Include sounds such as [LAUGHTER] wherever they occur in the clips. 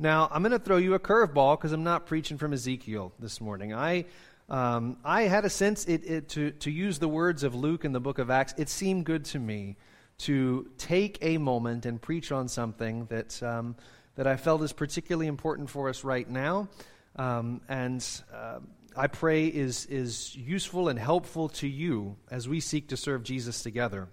Now, I'm going to throw you a curveball because I'm not preaching from Ezekiel this morning. I, um, I had a sense, it, it, to, to use the words of Luke in the book of Acts, it seemed good to me to take a moment and preach on something that, um, that I felt is particularly important for us right now. Um, and uh, I pray is, is useful and helpful to you as we seek to serve Jesus together.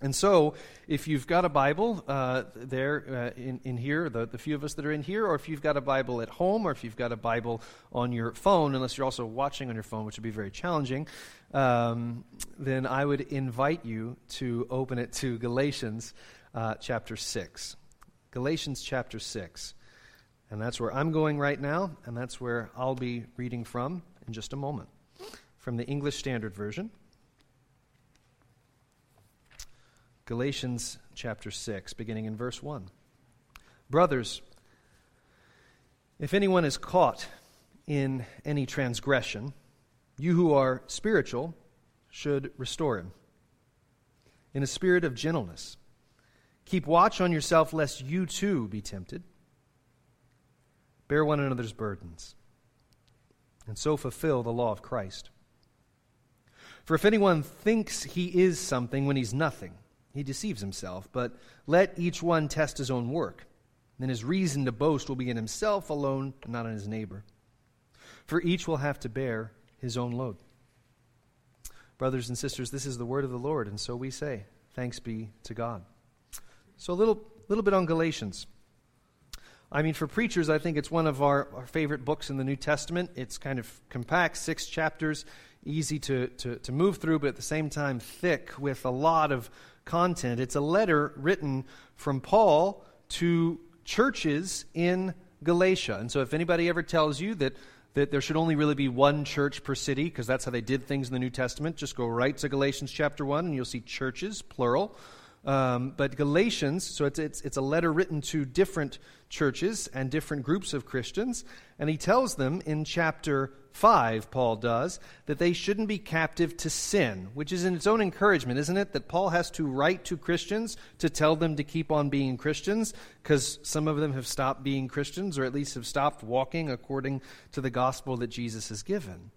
And so, if you've got a Bible uh, there uh, in, in here, the, the few of us that are in here, or if you've got a Bible at home, or if you've got a Bible on your phone, unless you're also watching on your phone, which would be very challenging, um, then I would invite you to open it to Galatians uh, chapter 6. Galatians chapter 6. And that's where I'm going right now, and that's where I'll be reading from in just a moment. From the English Standard Version. Galatians chapter 6, beginning in verse 1. Brothers, if anyone is caught in any transgression, you who are spiritual should restore him in a spirit of gentleness. Keep watch on yourself, lest you too be tempted. Bear one another's burdens, and so fulfill the law of Christ. For if anyone thinks he is something when he's nothing, he deceives himself. But let each one test his own work. Then his reason to boast will be in himself alone, not in his neighbor. For each will have to bear his own load. Brothers and sisters, this is the word of the Lord, and so we say, Thanks be to God. So, a little, little bit on Galatians. I mean, for preachers, I think it's one of our, our favorite books in the New Testament. It's kind of compact, six chapters, easy to, to, to move through, but at the same time, thick with a lot of content. It's a letter written from Paul to churches in Galatia. And so if anybody ever tells you that that there should only really be one church per city because that's how they did things in the New Testament. Just go right to Galatians chapter 1 and you'll see churches, plural. Um, but Galatians, so it's, it's, it's a letter written to different churches and different groups of Christians. And he tells them in chapter 5, Paul does, that they shouldn't be captive to sin, which is in its own encouragement, isn't it? That Paul has to write to Christians to tell them to keep on being Christians, because some of them have stopped being Christians, or at least have stopped walking according to the gospel that Jesus has given.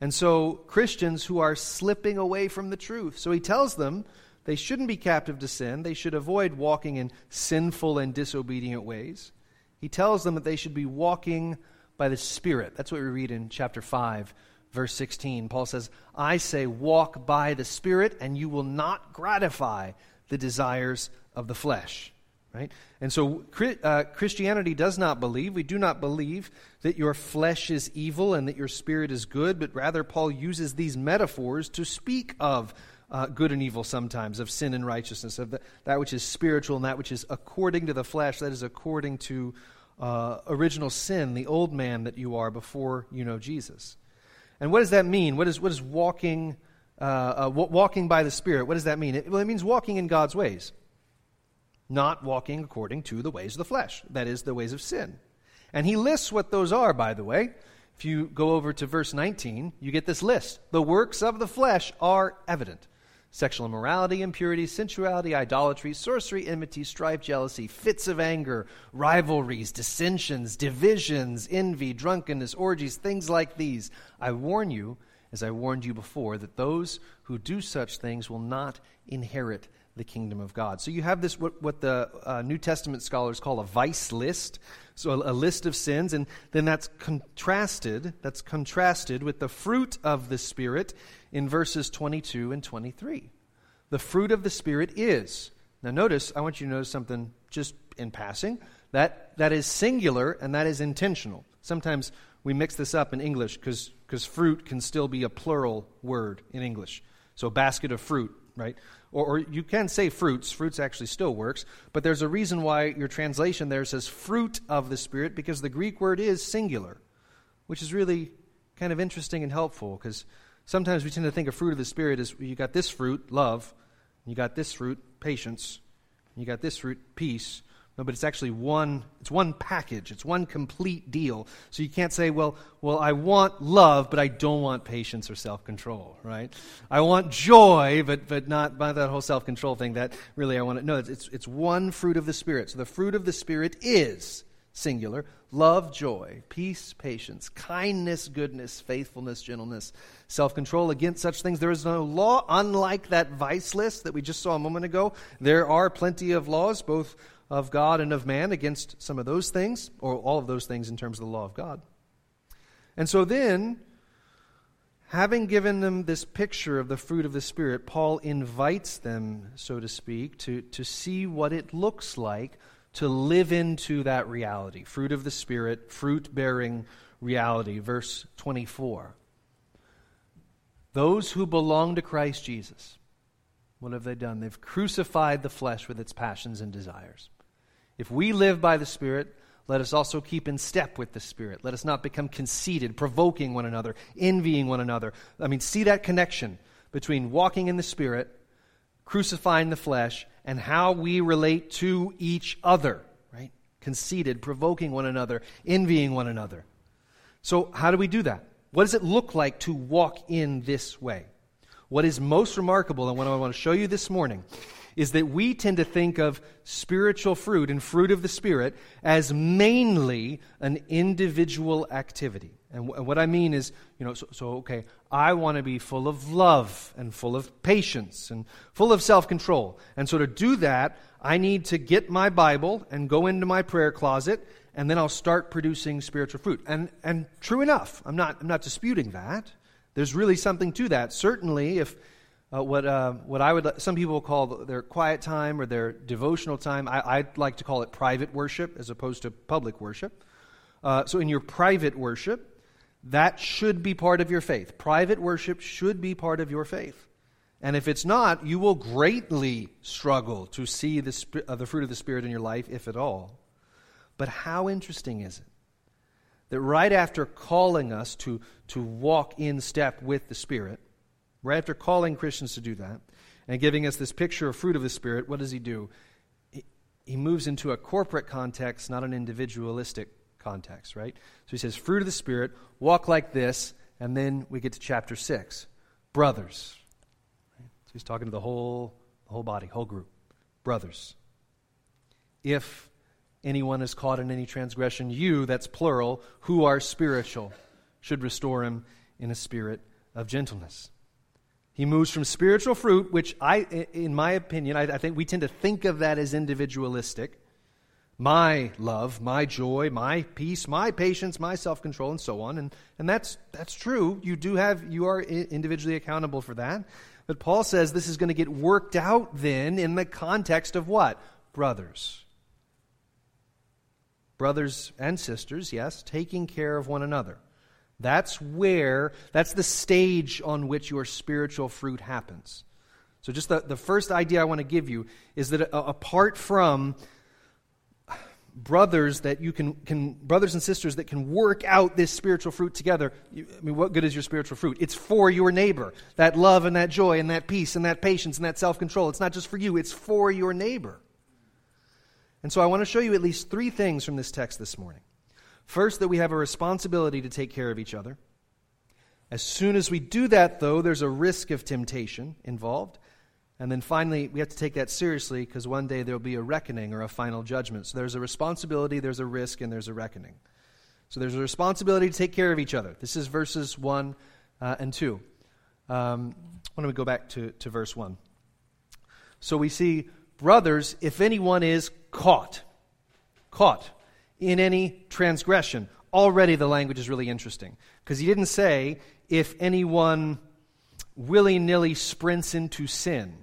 And so, Christians who are slipping away from the truth. So he tells them they shouldn't be captive to sin. They should avoid walking in sinful and disobedient ways. He tells them that they should be walking by the Spirit. That's what we read in chapter 5, verse 16. Paul says, I say, walk by the Spirit, and you will not gratify the desires of the flesh. Right? And so uh, Christianity does not believe, we do not believe that your flesh is evil and that your spirit is good, but rather Paul uses these metaphors to speak of uh, good and evil sometimes, of sin and righteousness, of the, that which is spiritual and that which is according to the flesh, that is according to uh, original sin, the old man that you are before you know Jesus. And what does that mean? What is, what is walking, uh, uh, walking by the Spirit? What does that mean? It, well, it means walking in God's ways, not walking according to the ways of the flesh, that is, the ways of sin. And he lists what those are, by the way. If you go over to verse 19, you get this list. The works of the flesh are evident sexual immorality, impurity, sensuality, idolatry, sorcery, enmity, strife, jealousy, fits of anger, rivalries, dissensions, divisions, envy, drunkenness, orgies, things like these. I warn you, as I warned you before, that those who do such things will not inherit the kingdom of God. So you have this, what, what the uh, New Testament scholars call a vice list. So a, a list of sins, and then that's contrasted, that's contrasted with the fruit of the Spirit in verses 22 and 23. The fruit of the Spirit is. Now notice, I want you to notice something just in passing. That, that is singular and that is intentional. Sometimes we mix this up in English because fruit can still be a plural word in English. So a basket of fruit, right? Or, or, you can say fruits. Fruits actually still works. But there's a reason why your translation there says fruit of the Spirit because the Greek word is singular, which is really kind of interesting and helpful because sometimes we tend to think of fruit of the Spirit as you got this fruit, love, you got this fruit, patience, you got this fruit, peace. No, but it's actually one, it's one package. It's one complete deal. So you can't say, well, well, I want love, but I don't want patience or self-control, right? I want joy, but, but not by that whole self-control thing that really I want to, no, it's, it's one fruit of the Spirit. So the fruit of the Spirit is, singular, love, joy, peace, patience, kindness, goodness, faithfulness, gentleness, self control. Against such things there is no law. Unlike that vice list that we just saw a moment ago, there are plenty of laws, both of God and of man, against some of those things, or all of those things in terms of the law of God. And so then, having given them this picture of the fruit of the Spirit, Paul invites them, so to speak, to, to see what it looks like to live into that reality fruit of the Spirit, fruit bearing reality. Verse 24. Those who belong to Christ Jesus, what have they done? They've crucified the flesh with its passions and desires. If we live by the Spirit, let us also keep in step with the Spirit. Let us not become conceited, provoking one another, envying one another. I mean, see that connection between walking in the Spirit, crucifying the flesh, and how we relate to each other, right? Conceited, provoking one another, envying one another. So, how do we do that? What does it look like to walk in this way? What is most remarkable, and what I want to show you this morning, is that we tend to think of spiritual fruit and fruit of the Spirit as mainly an individual activity. And, w- and what I mean is, you know, so, so okay, I want to be full of love and full of patience and full of self control. And so to do that, I need to get my Bible and go into my prayer closet, and then I'll start producing spiritual fruit. And, and true enough, I'm not, I'm not disputing that. There's really something to that. Certainly, if uh, what, uh, what I would, some people call their quiet time or their devotional time. I, would like to call it private worship as opposed to public worship. Uh, so, in your private worship, that should be part of your faith. Private worship should be part of your faith. And if it's not, you will greatly struggle to see the, uh, the fruit of the Spirit in your life, if at all. But how interesting is it that right after calling us to, to walk in step with the Spirit, Right after calling Christians to do that and giving us this picture of fruit of the Spirit, what does he do? He, he moves into a corporate context, not an individualistic context, right? So he says, fruit of the Spirit, walk like this, and then we get to chapter 6. Brothers. Right? So he's talking to the whole, whole body, whole group. Brothers. If anyone is caught in any transgression, you, that's plural, who are spiritual, should restore him in a spirit of gentleness. He moves from spiritual fruit, which I, in my opinion, I, I think we tend to think of that as individualistic. My love, my joy, my peace, my patience, my self control, and so on. And, and that's, that's true. You do have, you are individually accountable for that. But Paul says this is going to get worked out then in the context of what? Brothers. Brothers and sisters, yes, taking care of one another. That's where, that's the stage on which your spiritual fruit happens. So, just the, the first idea I want to give you is that uh, apart from brothers that you can, can brothers and sisters that can work out this spiritual fruit together you, i mean what good is your spiritual fruit it's for your neighbor that love and that joy and that peace and that patience and that self-control it's not just for you it's for your neighbor and so i want to show you at least three things from this text this morning First, that we have a responsibility to take care of each other. As soon as we do that, though, there's a risk of temptation involved. And then finally, we have to take that seriously because one day there'll be a reckoning or a final judgment. So there's a responsibility, there's a risk, and there's a reckoning. So there's a responsibility to take care of each other. This is verses 1 uh, and 2. Um, why don't we go back to, to verse 1? So we see, brothers, if anyone is caught, caught in any transgression. Already the language is really interesting because he didn't say if anyone willy nilly sprints into sin.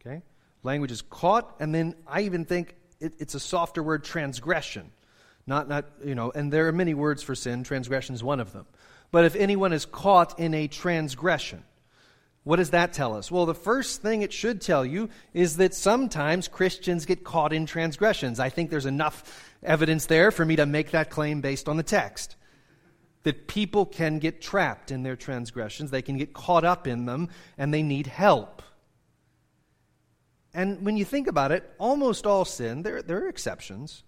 Okay? Language is caught, and then I even think it, it's a softer word, transgression. Not, not, you know, and there are many words for sin, transgression is one of them. But if anyone is caught in a transgression, what does that tell us? Well, the first thing it should tell you is that sometimes Christians get caught in transgressions. I think there's enough evidence there for me to make that claim based on the text. That people can get trapped in their transgressions, they can get caught up in them, and they need help. And when you think about it, almost all sin, there, there are exceptions,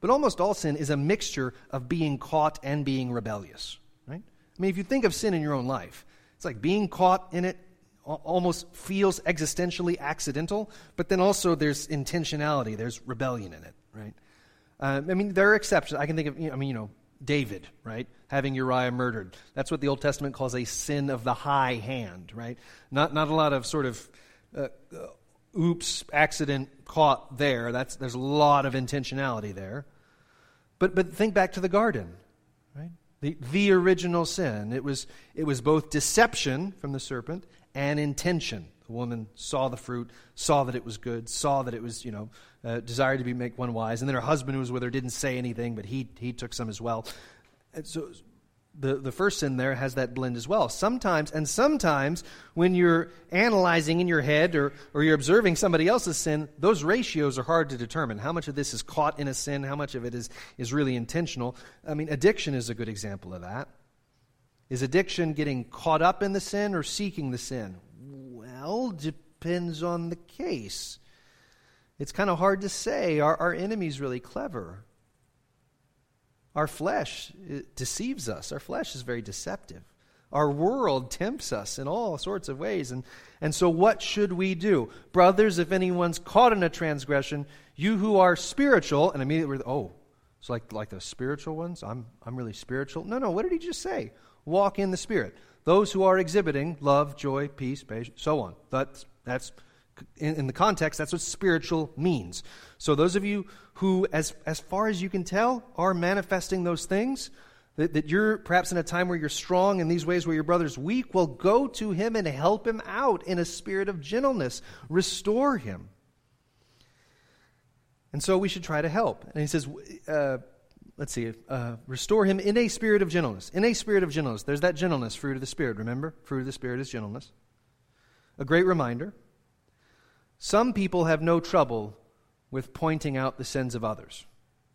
but almost all sin is a mixture of being caught and being rebellious, right? I mean, if you think of sin in your own life, it's like being caught in it almost feels existentially accidental, but then also there's intentionality, there's rebellion in it, right? Um, I mean, there are exceptions. I can think of, I mean, you know, David, right? Having Uriah murdered. That's what the Old Testament calls a sin of the high hand, right? Not, not a lot of sort of uh, uh, oops, accident caught there. That's, there's a lot of intentionality there. But, but think back to the garden? The, the original sin. It was, it was both deception from the serpent and intention. The woman saw the fruit, saw that it was good, saw that it was, you know, uh, desired to be make one wise. And then her husband who was with her didn't say anything, but he, he took some as well. And so the, the first sin there has that blend as well. Sometimes, and sometimes when you're analyzing in your head or, or you're observing somebody else's sin, those ratios are hard to determine. How much of this is caught in a sin? How much of it is, is really intentional? I mean, addiction is a good example of that. Is addiction getting caught up in the sin or seeking the sin? Well, depends on the case. It's kind of hard to say. Our, our enemy's really clever. Our flesh uh, deceives us. Our flesh is very deceptive. Our world tempts us in all sorts of ways. And, and so, what should we do? Brothers, if anyone's caught in a transgression, you who are spiritual, and immediately oh, it's like, like the spiritual ones? I'm, I'm really spiritual? No, no, what did he just say? Walk in the Spirit. Those who are exhibiting love, joy, peace, patience, so on. That's, that's in, in, the context, that's what spiritual means. So, those of you who, as, as far as you can tell, are manifesting those things, that, that you're perhaps in a time where you're strong in these ways where your brother's weak, well, go to him and help him out in a spirit of gentleness. Restore him. And so we should try to help. And he says, uh, let's see, uh, restore him in a spirit of gentleness. In a spirit of gentleness. There's that gentleness, fruit of the Spirit, remember? Fruit of the Spirit is gentleness. A great reminder. Some people have no trouble with pointing out the sins of others,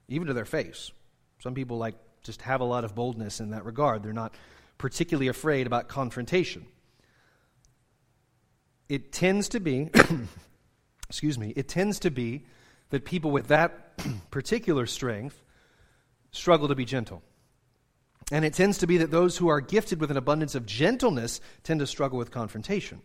even to their face. Some people like just have a lot of boldness in that regard. They're not particularly afraid about confrontation. It tends to be, [COUGHS] excuse me, it tends to be that people with that [COUGHS] particular strength struggle to be gentle. And it tends to be that those who are gifted with an abundance of gentleness tend to struggle with confrontation.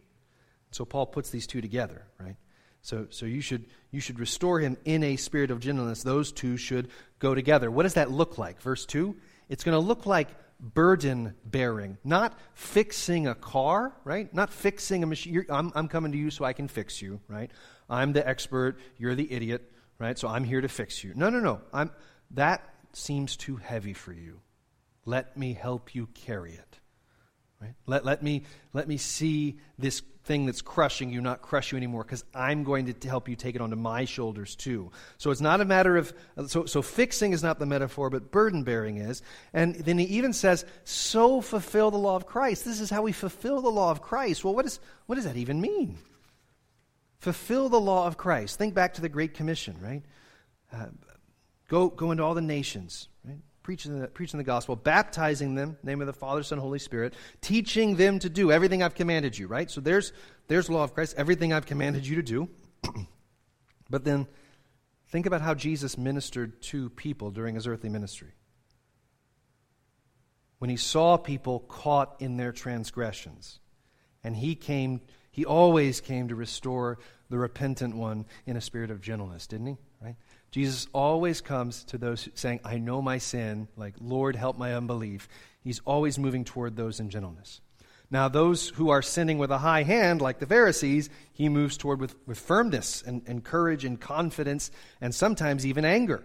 So Paul puts these two together, right? So, so you, should, you should restore him in a spirit of gentleness. Those two should go together. What does that look like? Verse 2 it's going to look like burden bearing, not fixing a car, right? Not fixing a machine. I'm, I'm coming to you so I can fix you, right? I'm the expert, you're the idiot, right? So I'm here to fix you. No, no, no. I'm, that seems too heavy for you. Let me help you carry it. Right? Let, let, me, let me see this thing that's crushing you not crush you anymore because I'm going to help you take it onto my shoulders too. So it's not a matter of, so, so fixing is not the metaphor, but burden bearing is. And then he even says, so fulfill the law of Christ. This is how we fulfill the law of Christ. Well, what, is, what does that even mean? Fulfill the law of Christ. Think back to the Great Commission, right? Uh, go, go into all the nations, right? Preaching the, preaching the gospel, baptizing them, name of the Father, Son, Holy Spirit, teaching them to do everything I've commanded you, right? So there's, there's law of Christ, everything I've commanded you to do. [CLEARS THROAT] but then think about how Jesus ministered to people during his earthly ministry. When he saw people caught in their transgressions, and he came, he always came to restore the repentant one in a spirit of gentleness, didn't he? Jesus always comes to those saying, I know my sin, like, Lord, help my unbelief. He's always moving toward those in gentleness. Now, those who are sinning with a high hand, like the Pharisees, he moves toward with, with firmness and, and courage and confidence and sometimes even anger.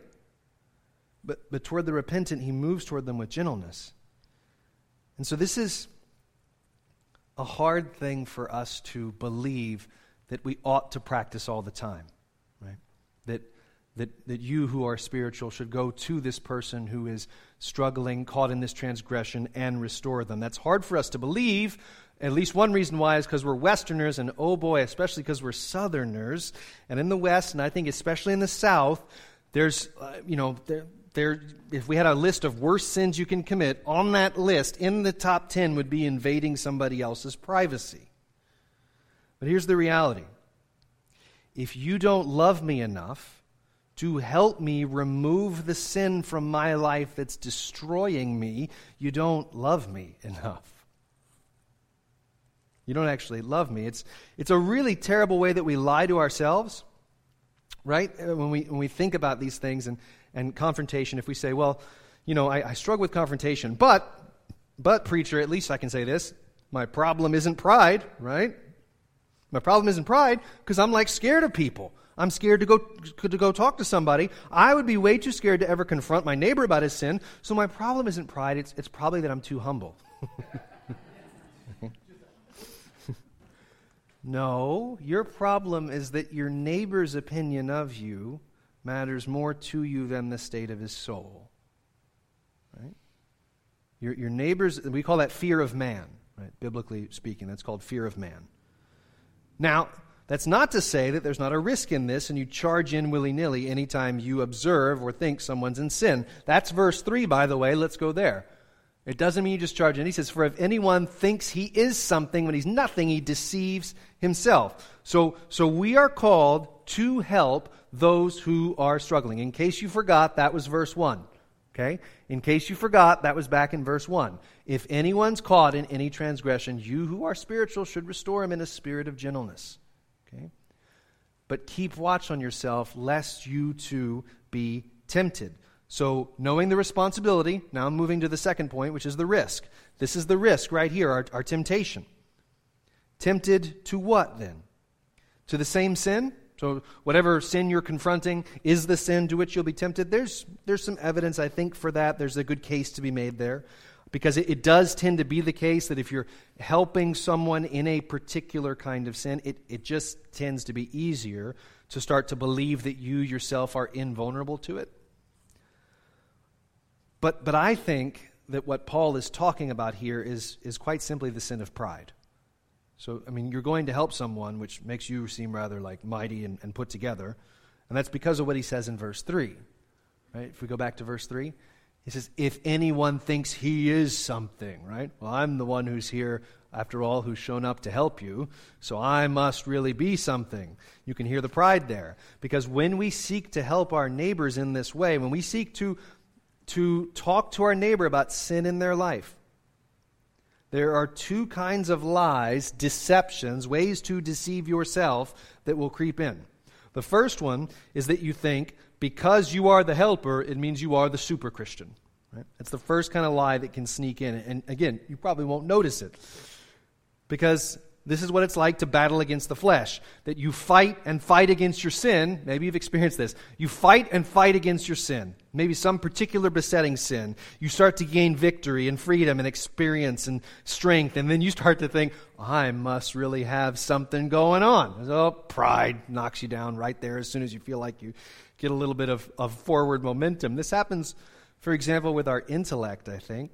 But, but toward the repentant, he moves toward them with gentleness. And so, this is a hard thing for us to believe that we ought to practice all the time, that, that you who are spiritual should go to this person who is struggling, caught in this transgression, and restore them. That's hard for us to believe. At least one reason why is because we're Westerners, and oh boy, especially because we're Southerners. And in the West, and I think especially in the South, there's, uh, you know, there, there, if we had a list of worst sins you can commit, on that list, in the top 10 would be invading somebody else's privacy. But here's the reality if you don't love me enough, to help me remove the sin from my life that's destroying me, you don't love me enough. You don't actually love me. It's, it's a really terrible way that we lie to ourselves, right? Uh, when we, when we think about these things and, and confrontation, if we say, well, you know, I, I struggle with confrontation, but, but, preacher, at least I can say this my problem isn't pride, right? My problem isn't pride because I'm like scared of people. I'm scared to go, to go talk to somebody. I would be way too scared to ever confront my neighbor about his sin. So my problem isn't pride, it's, it's probably that I'm too humble. [LAUGHS] no, your problem is that your neighbor's opinion of you matters more to you than the state of his soul. Right? Your, your neighbor's, we call that fear of man, right? Biblically speaking, that's called fear of man. Now, that's not to say that there's not a risk in this and you charge in willy nilly anytime you observe or think someone's in sin. That's verse 3, by the way. Let's go there. It doesn't mean you just charge in. He says, For if anyone thinks he is something when he's nothing, he deceives himself. So, so we are called to help those who are struggling. In case you forgot, that was verse 1. Okay? In case you forgot, that was back in verse 1. If anyone's caught in any transgression, you who are spiritual should restore him in a spirit of gentleness. But keep watch on yourself, lest you too be tempted. So, knowing the responsibility, now I'm moving to the second point, which is the risk. This is the risk right here, our, our temptation. Tempted to what then? To the same sin? So, whatever sin you're confronting is the sin to which you'll be tempted. There's, there's some evidence, I think, for that. There's a good case to be made there. Because it, it, does tend to be the case that if you're helping someone in a particular kind of sin, it, it just tends to be easier to start to believe that you yourself are invulnerable to it. But, but I think that what Paul is talking about here is, is quite simply the sin of pride. So, I mean, you're going to help someone, which makes you seem rather like mighty and, and put together. And that's because of what he says in verse 3. Right? If we go back to verse 3, he says, if anyone thinks he is something, right? Well, I'm the one who's here, after all, who's shown up to help you, so I must really be something. You can hear the pride there. Because when we seek to help our neighbors in this way, when we seek to, to talk to our neighbor about sin in their life, there are two kinds of lies, deceptions, ways to deceive yourself that will creep in. The first one is that you think because you are the helper, it means you are the super Christian. Right? That's the first kind of lie that can sneak in. And again, you probably won't notice it because this is what it's like to battle against the flesh. That you fight and fight against your sin. Maybe you've experienced this. You fight and fight against your sin. Maybe some particular besetting sin. You start to gain victory and freedom and experience and strength. And then you start to think, I must really have something going on. So pride knocks you down right there as soon as you feel like you get a little bit of, of forward momentum. This happens, for example, with our intellect, I think.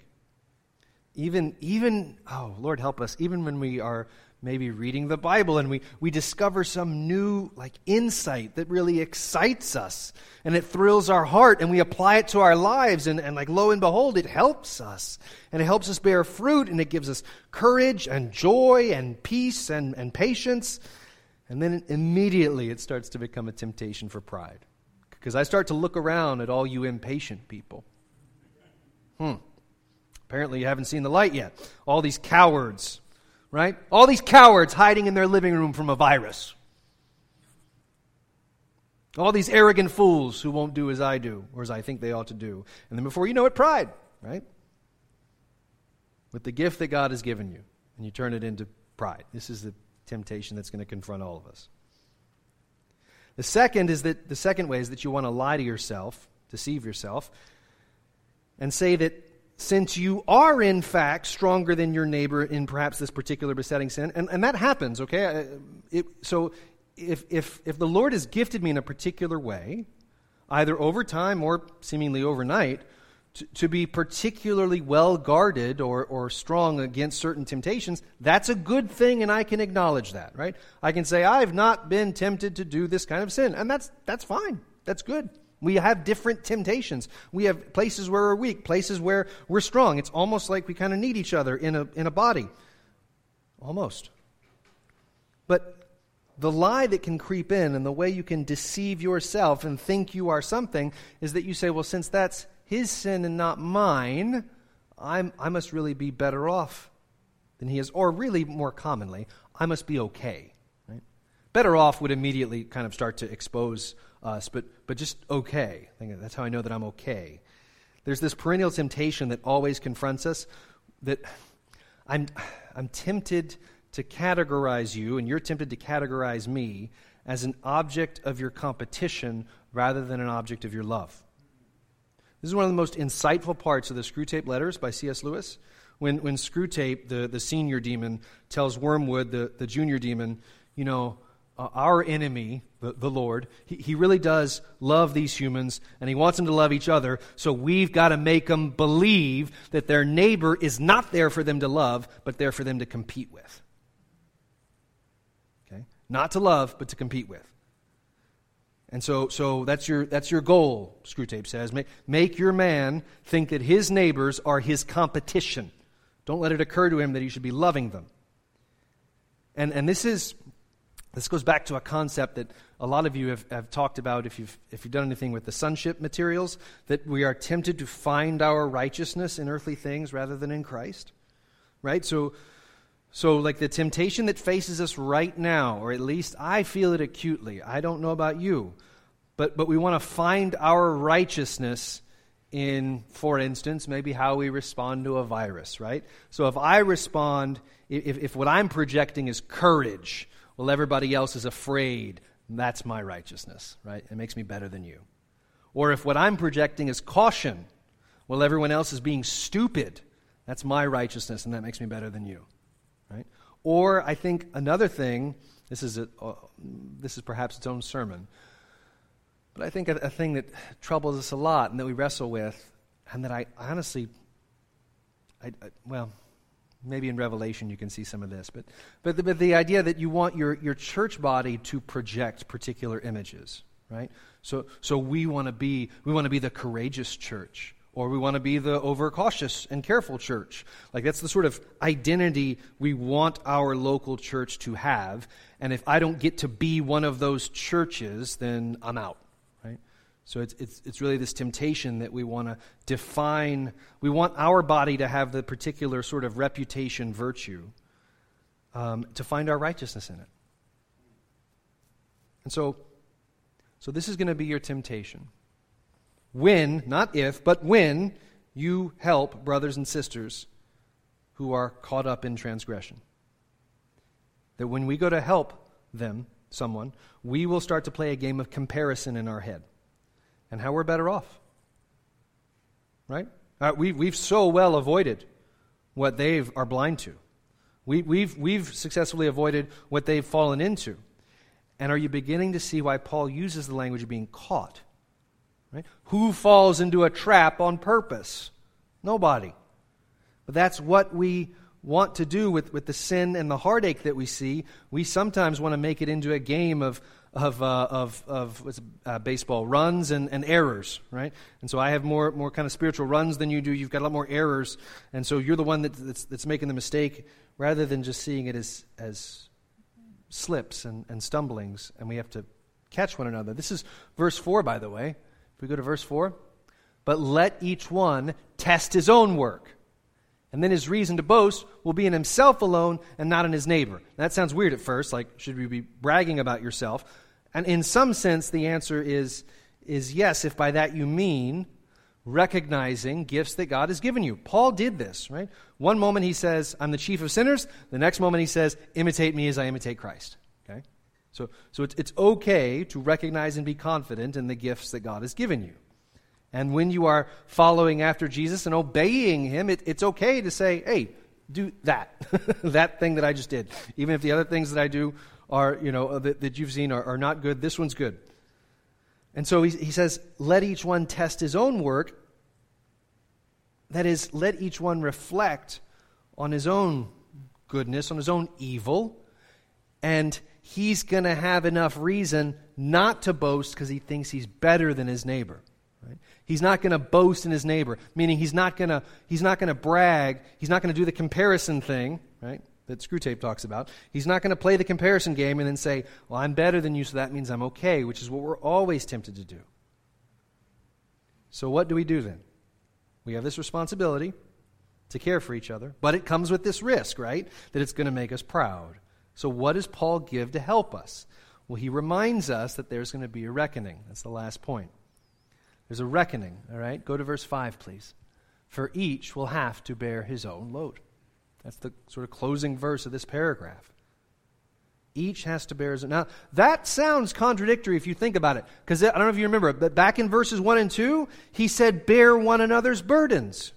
Even, even, oh, Lord help us, even when we are maybe reading the Bible and we, we discover some new like insight that really excites us and it thrills our heart and we apply it to our lives and, and like lo and behold it helps us and it helps us bear fruit and it gives us courage and joy and peace and, and patience and then immediately it starts to become a temptation for pride because I start to look around at all you impatient people. Hmm. Apparently, you haven't seen the light yet. All these cowards, right? All these cowards hiding in their living room from a virus. All these arrogant fools who won't do as I do, or as I think they ought to do. And then before you know it, pride, right? With the gift that God has given you, and you turn it into pride. This is the temptation that's going to confront all of us. The second is that the second way is that you want to lie to yourself, deceive yourself, and say that since you are in fact stronger than your neighbor in perhaps this particular besetting sin, and, and that happens, okay? Uh, it, so if, if, if the Lord has gifted me in a particular way, either over time or seemingly overnight, to, to be particularly well guarded or, or strong against certain temptations, that's a good thing, and I can acknowledge that, right? I can say, I've not been tempted to do this kind of sin, and that's, that's fine. That's good. We have different temptations. We have places where we're weak, places where we're strong. It's almost like we kind of need each other in a, in a body. Almost. But the lie that can creep in and the way you can deceive yourself and think you are something is that you say, well, since that's his sin and not mine, I'm, I must really be better off than he is. Or, really, more commonly, I must be okay. Right? Better off would immediately kind of start to expose us, but, but just okay. That's how I know that I'm okay. There's this perennial temptation that always confronts us that I'm, I'm tempted to categorize you, and you're tempted to categorize me as an object of your competition rather than an object of your love. This is one of the most insightful parts of the Screwtape Letters by C.S. Lewis. When, when Screwtape, the, the senior demon, tells Wormwood, the, the junior demon, you know, uh, our enemy, the, the Lord, he, he really does love these humans and he wants them to love each other. So we've got to make them believe that their neighbor is not there for them to love, but there for them to compete with. Okay? Not to love, but to compete with. And so, so that's, your, that's your goal, Screwtape says. Make, make your man think that his neighbors are his competition. Don't let it occur to him that he should be loving them. And, and this is this goes back to a concept that a lot of you have, have talked about if you've, if you've done anything with the sonship materials, that we are tempted to find our righteousness in earthly things rather than in Christ. Right? So, so, like the temptation that faces us right now, or at least I feel it acutely, I don't know about you, but, but we want to find our righteousness in, for instance, maybe how we respond to a virus, right? So if I respond, if, if what I'm projecting is courage, well, everybody else is afraid. That's my righteousness, right? It makes me better than you. Or if what I'm projecting is caution, well, everyone else is being stupid. That's my righteousness, and that makes me better than you, right? Or I think another thing, this is, a, uh, this is perhaps its own sermon, but I think a, a thing that troubles us a lot and that we wrestle with, and that I honestly, I, I well, Maybe in Revelation you can see some of this. But, but, the, but the idea that you want your, your church body to project particular images, right? So, so we want to be we want to be the courageous church, or we want to be the overcautious and careful church. Like that's the sort of identity we want our local church to have. And if I don't get to be one of those churches, then I'm out. Right? So it's, it's, it's really this temptation that we want to define. We want our body to have the particular sort of reputation virtue um, to find our righteousness in it. And so, so this is going to be your temptation. When, not if, but when you help brothers and sisters who are caught up in transgression. That when we go to help them, someone, we will start to play a game of comparison in our head and how we're better off. Right? Uh, we, we've so well avoided what they are blind to. We, we've, we've successfully avoided what they've fallen into. And are you beginning to see why Paul uses the language of being caught? Right? Who falls into a trap on purpose? Nobody. But that's what we want to do with, with the sin and the heartache that we see. We sometimes want to make it into a game of, of, uh, of, of uh, baseball runs and, and errors, right? And so I have more, more kind of spiritual runs than you do. You've got a lot more errors. And so you're the one that, that's, that's making the mistake rather than just seeing it as, as slips and, and stumblings. And we have to catch one another. This is verse 4, by the way. We go to verse 4, but let each one test his own work. And then his reason to boast will be in himself alone and not in his neighbor. That sounds weird at first, like, should we be bragging about yourself? And in some sense, the answer is, is yes, if by that you mean recognizing gifts that God has given you. Paul did this, right? One moment he says, I'm the chief of sinners. The next moment he says, imitate me as I imitate Christ. So, so it's, it's okay to recognize and be confident in the gifts that God has given you. And when you are following after Jesus and obeying him, it, it's okay to say, hey, do that, [LAUGHS] that thing that I just did. Even if the other things that I do are, you know, uh, that, that you've seen are, are not good, this one's good. And so he, he says, let each one test his own work. That is, let each one reflect on his own goodness, on his own evil, and he's going to have enough reason not to boast because he thinks he's better than his neighbor. Right? He's not going to boast in his neighbor, meaning he's not going to he's not going to brag. He's not going to do the comparison thing, right? That Screwtape talks about. He's not going to play the comparison game and then say, "Well, I'm better than you, so that means I'm okay," which is what we're always tempted to do. So what do we do then? We have this responsibility to care for each other, but it comes with this risk, right? That it's going to make us proud. So what does Paul give to help us? Well, he reminds us that there's going to be a reckoning. That's the last point. There's a reckoning, all right? Go to verse 5, please. For each will have to bear his own load. That's the sort of closing verse of this paragraph. Each has to bear his own. Now, that sounds contradictory if you think about it. Because I don't know if you remember, but back in verses 1 and 2, he said, Bear one another's burdens.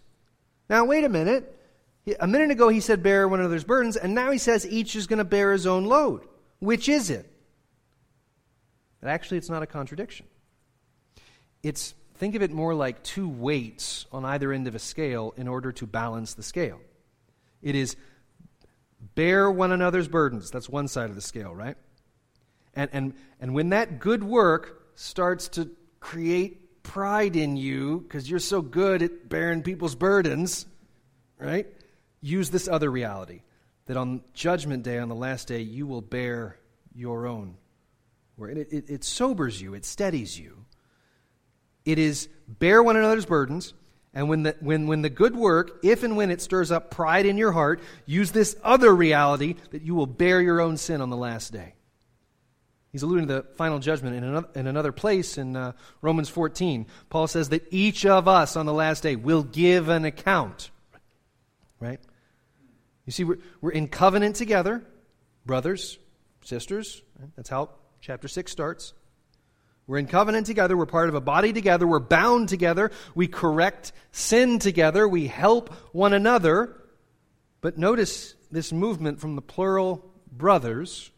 Now, wait a minute. A minute ago, he said, Bear one another's burdens, and now he says, Each is going to bear his own load. Which is it? But actually, it's not a contradiction. It's, think of it more like two weights on either end of a scale in order to balance the scale. It is bear one another's burdens. That's one side of the scale, right? And, and, and when that good work starts to create pride in you because you're so good at bearing people's burdens, right? Use this other reality that on Judgment Day, on the last day, you will bear your own. It, it, it sobers you, it steadies you. It is bear one another's burdens and when the, when, when the good work, if and when it stirs up pride in your heart, use this other reality that you will bear your own sin on the last day. He's alluding to the final judgment in another, in another place in uh, Romans 14. Paul says that each of us on the last day will give an account. Right? You see, we're, we're in covenant together, brothers, sisters. Right? That's how chapter 6 starts. We're in covenant together. We're part of a body together. We're bound together. We correct sin together. We help one another. But notice this movement from the plural brothers.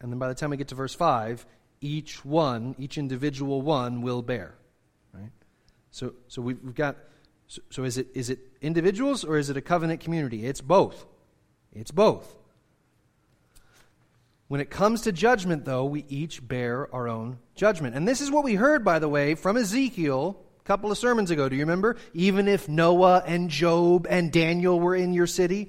And then by the time we get to verse 5, each one, each individual one will bear. Right? So, so we've got, so, so is, it, is it individuals or is it a covenant community? It's both. It's both. When it comes to judgment, though, we each bear our own judgment. And this is what we heard, by the way, from Ezekiel a couple of sermons ago. Do you remember? Even if Noah and Job and Daniel were in your city,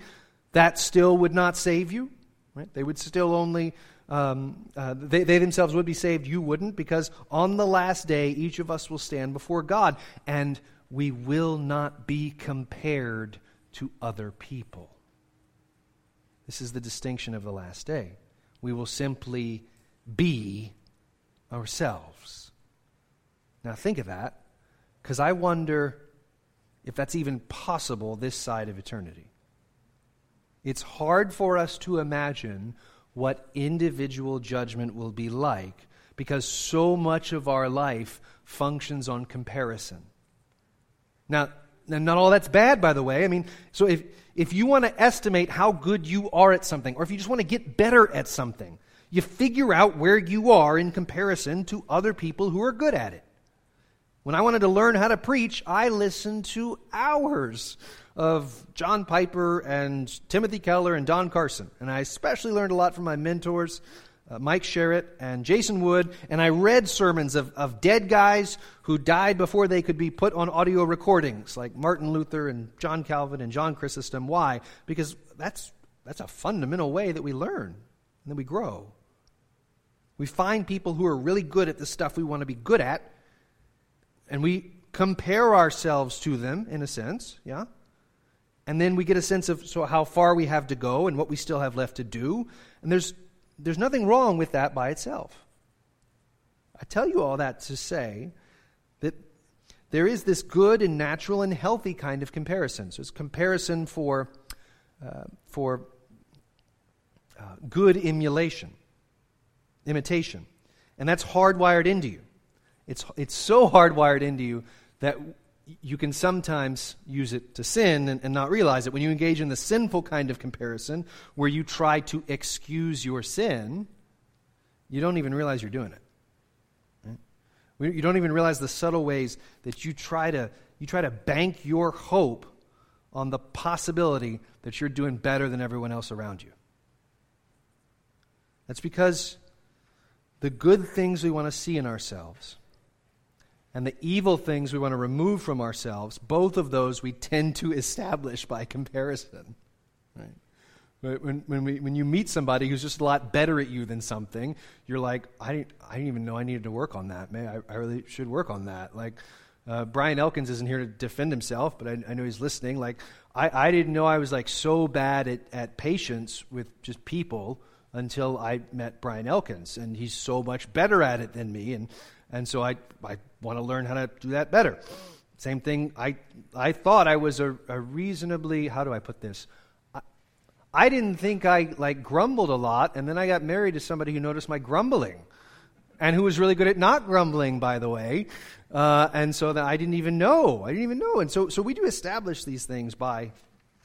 that still would not save you. Right? They would still only, um, uh, they, they themselves would be saved. You wouldn't, because on the last day, each of us will stand before God, and we will not be compared to other people. This is the distinction of the last day we will simply be ourselves. Now, think of that, because I wonder if that's even possible this side of eternity. It's hard for us to imagine what individual judgment will be like because so much of our life functions on comparison. Now, not all that's bad, by the way. I mean, so if, if you want to estimate how good you are at something, or if you just want to get better at something, you figure out where you are in comparison to other people who are good at it. When I wanted to learn how to preach, I listened to hours of John Piper and Timothy Keller and Don Carson. And I especially learned a lot from my mentors uh, Mike Sherritt and Jason Wood, and I read sermons of, of dead guys who died before they could be put on audio recordings, like Martin Luther and John Calvin and John Chrysostom. Why? Because that's, that's a fundamental way that we learn and that we grow. We find people who are really good at the stuff we want to be good at, and we compare ourselves to them, in a sense, yeah? And then we get a sense of so how far we have to go and what we still have left to do. And there's there's nothing wrong with that by itself. I tell you all that to say that there is this good and natural and healthy kind of comparison. So it's comparison for, uh, for uh, good emulation, imitation. And that's hardwired into you. It's, it's so hardwired into you that you can sometimes use it to sin and, and, not realize it. When you engage in the sinful kind of comparison, where you try to excuse your sin, you don't even realize you're doing it. Right? You don't even realize the subtle ways that you try to you try to bank your hope on the possibility that you're doing better than everyone else around you. That's because the good things we want to see in ourselves and the evil things we want to remove from ourselves, both of those we tend to establish by comparison. Right? When, when, we, when you meet somebody who's just a lot better at you than something, you're like, I didn't, I didn't even know I needed to work on that. Man, I, I really should work on that. Like, uh, Brian Elkins isn't here to defend himself, but I, I know he's listening. Like, I, I didn't know I was like so bad at, at patience with just people until I met Brian Elkins, and he's so much better at it than me, and, and so I, I want to learn how to do that better. Same thing, I, I thought I was a, a reasonably, how do I put this? I, I didn't think I like grumbled a lot, and then I got married to somebody who noticed my grumbling and who was really good at not grumbling, by the way. Uh, and so that I didn't even know. I didn't even know. And so, so we do establish these things by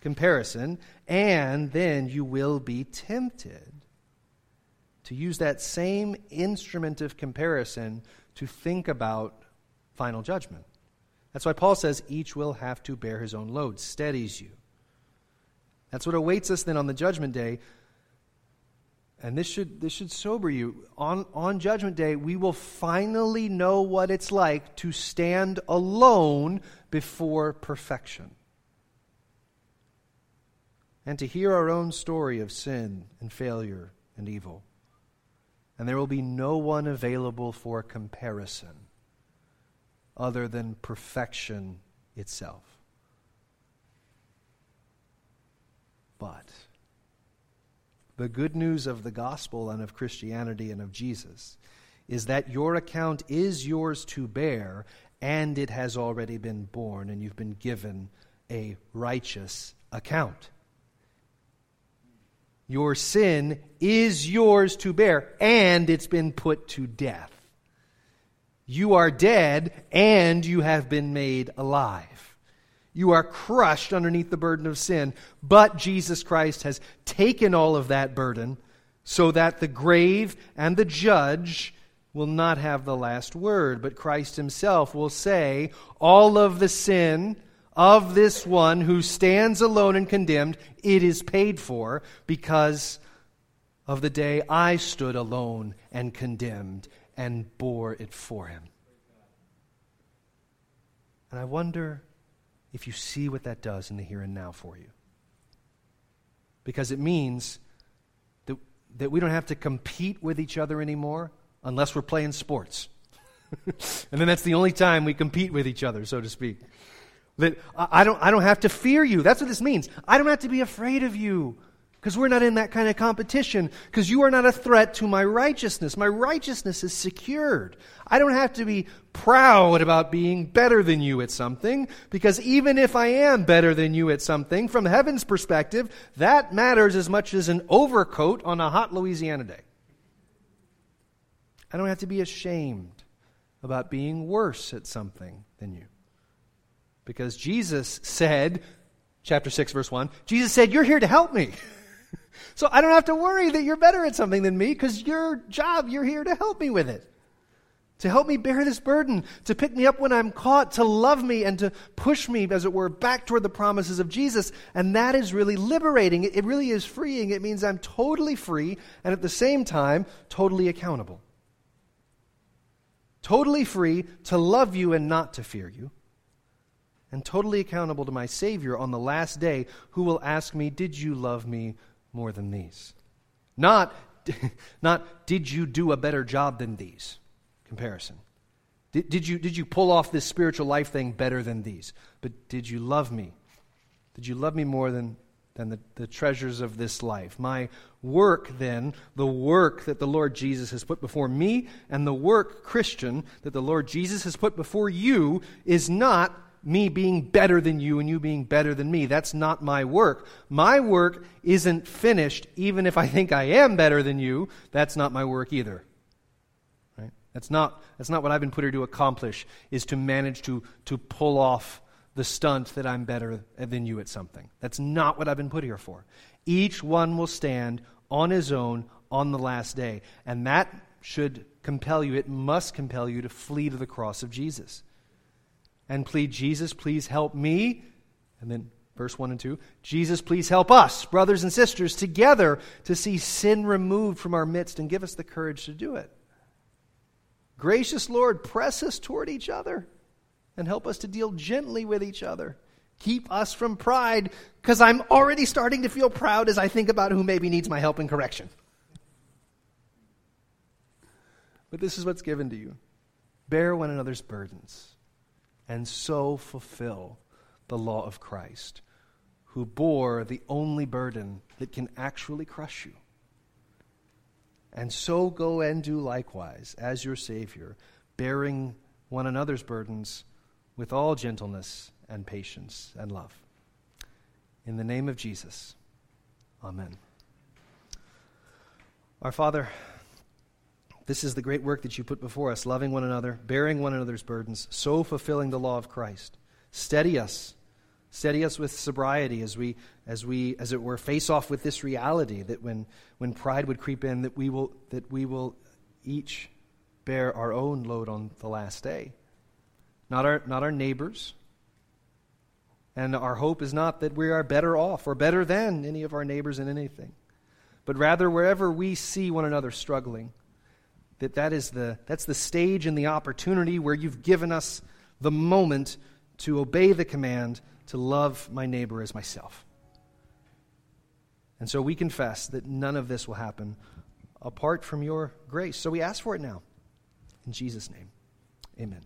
comparison, and then you will be tempted to use that same instrument of comparison to think about final judgment. That's why Paul says each will have to bear his own load, steadies you. That's what awaits us then on the judgment day. And this should, this should sober you. On, on Judgment Day, we will finally know what it's like to stand alone before perfection. And to hear our own story of sin and failure and evil. And there will be no one available for comparison other than perfection itself. But the good news of the gospel and of Christianity and of Jesus is that your account is yours to bear, and it has already been borne, and you've been given a righteous account. Your sin is yours to bear, and it's been put to death. You are dead, and you have been made alive. You are crushed underneath the burden of sin. But Jesus Christ has taken all of that burden so that the grave and the judge will not have the last word, but Christ himself will say, All of the sin of this one who stands alone and condemned, it is paid for because of the day I stood alone and condemned and bore it for him. And I wonder if you see what that does in the here and now for you. Because it means that, that we don't have to compete with each other anymore unless we're playing sports. [LAUGHS] and then that's the only time we compete with each other, so to speak. That I don't, I don't have to fear you. That's what this means. I don't have to be afraid of you. Because we're not in that kind of competition. Because you are not a threat to my righteousness. My righteousness is secured. I don't have to be proud about being better than you at something. Because even if I am better than you at something, from heaven's perspective, that matters as much as an overcoat on a hot Louisiana day. I don't have to be ashamed about being worse at something than you. Because Jesus said, chapter 6, verse 1, Jesus said, You're here to help me. [LAUGHS] So I don't have to worry that you're better at something than me because your job, you're here to help me with it. To help me bear this burden, to pick me up when I'm caught, to love me and to push me, as it were, back toward the promises of Jesus. And that is really liberating. It really is freeing. It means I'm totally free and at the same time, totally accountable. Totally free to love you and not to fear you. And totally accountable to my Savior on the last day, who will ask me, Did you love me more than these. Not, [LAUGHS] not did you do a better job than these? Comparison. Did, did, you, did you pull off this spiritual life thing better than these? But did you love me? Did you love me more than, than the, the treasures of this life? My work, then, the work that the Lord Jesus has put before me, and the work, Christian, that the Lord Jesus has put before you, is not me being better than you and you being better than me. That's not my work. My work isn't finished, even if I think I am better than you. That's not my work either. Right? That's not, that's not what I've been put here to accomplish, is to manage to, to pull off the stunt that I'm better than you at something. That's not what I've been put here for. Each one will stand on his own on the last day. And that should compel you, it must compel you to flee to the cross of Jesus and plead, Jesus, please help me. And then verse 1 and 2 Jesus, please help us, brothers and sisters, together to see sin removed from our midst and give us the courage to do it. Gracious Lord, press us toward each other and help us to deal gently with each other. Keep us from pride, because I'm already starting to feel proud as I think about who maybe needs my help and correction. But this is what's given to you bear one another's burdens and so fulfill the law of Christ, who bore the only burden that can actually crush you And so go and do likewise as your Savior, bearing one another's burdens with all gentleness and patience and love. In the name of Jesus, amen. Our Father, this is the great work that you put before us, loving one another, bearing one another's burdens, so fulfilling the law of Christ. Steady us. Steady us with sobriety as we, as we, as it were, face off with this reality that when, when pride would creep in, that we will, that we will each bear our own load on the last day. Not our, not our neighbors. And our hope is not that we are better off or better than any of our neighbors in anything but rather wherever we see one another struggling, that, that is the, that's the stage and the opportunity where you've given us the moment to obey the command to love my neighbor as myself. And so we confess that none of this will happen apart from your grace. So we ask for it now. In Jesus' name, amen.